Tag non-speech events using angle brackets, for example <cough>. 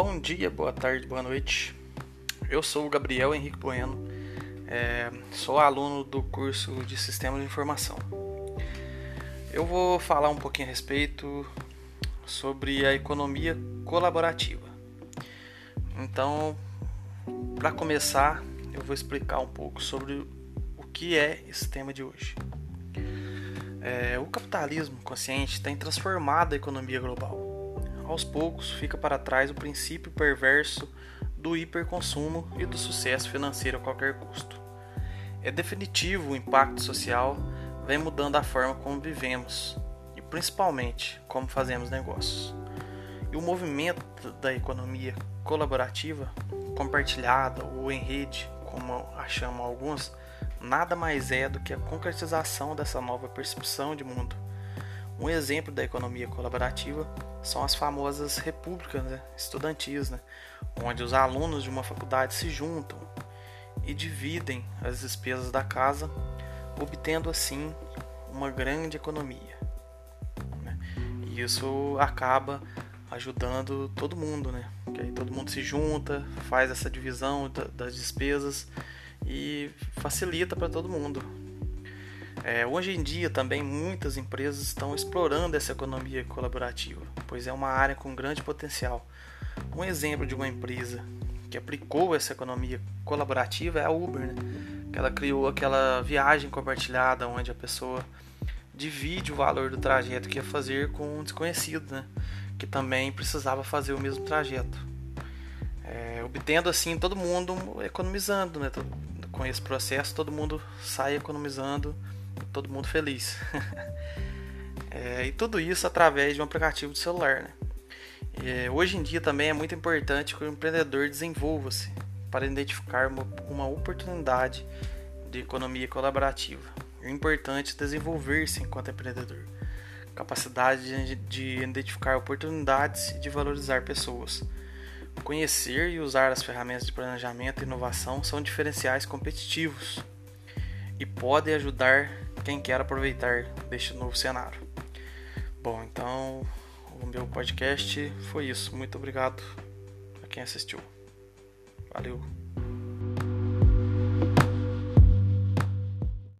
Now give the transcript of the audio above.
Bom dia, boa tarde, boa noite. Eu sou o Gabriel Henrique Bueno, é, sou aluno do curso de Sistemas de Informação. Eu vou falar um pouquinho a respeito sobre a economia colaborativa. Então, para começar, eu vou explicar um pouco sobre o que é esse tema de hoje. É, o capitalismo consciente tem transformado a economia global aos poucos fica para trás o princípio perverso do hiperconsumo e do sucesso financeiro a qualquer custo. É definitivo o impacto social vem mudando a forma como vivemos e principalmente como fazemos negócios. E o movimento da economia colaborativa, compartilhada ou em rede, como a chamam alguns, nada mais é do que a concretização dessa nova percepção de mundo um exemplo da economia colaborativa são as famosas repúblicas né, estudantis, né, onde os alunos de uma faculdade se juntam e dividem as despesas da casa, obtendo assim uma grande economia. Né? E isso acaba ajudando todo mundo, né? Que aí todo mundo se junta, faz essa divisão das despesas e facilita para todo mundo. É, hoje em dia também muitas empresas estão explorando essa economia colaborativa, pois é uma área com grande potencial. Um exemplo de uma empresa que aplicou essa economia colaborativa é a Uber, né? que ela criou aquela viagem compartilhada onde a pessoa divide o valor do trajeto que ia fazer com um desconhecido, né? que também precisava fazer o mesmo trajeto. É, obtendo assim todo mundo economizando, né? com esse processo todo mundo sai economizando todo mundo feliz. <laughs> é, e tudo isso através de um aplicativo de celular. Né? É, hoje em dia também é muito importante que o empreendedor desenvolva-se para identificar uma, uma oportunidade de economia colaborativa. É importante desenvolver-se enquanto empreendedor. Capacidade de, de identificar oportunidades e de valorizar pessoas. Conhecer e usar as ferramentas de planejamento e inovação são diferenciais competitivos e podem ajudar quem quer aproveitar deste novo cenário. Bom, então o meu podcast foi isso. Muito obrigado a quem assistiu. Valeu.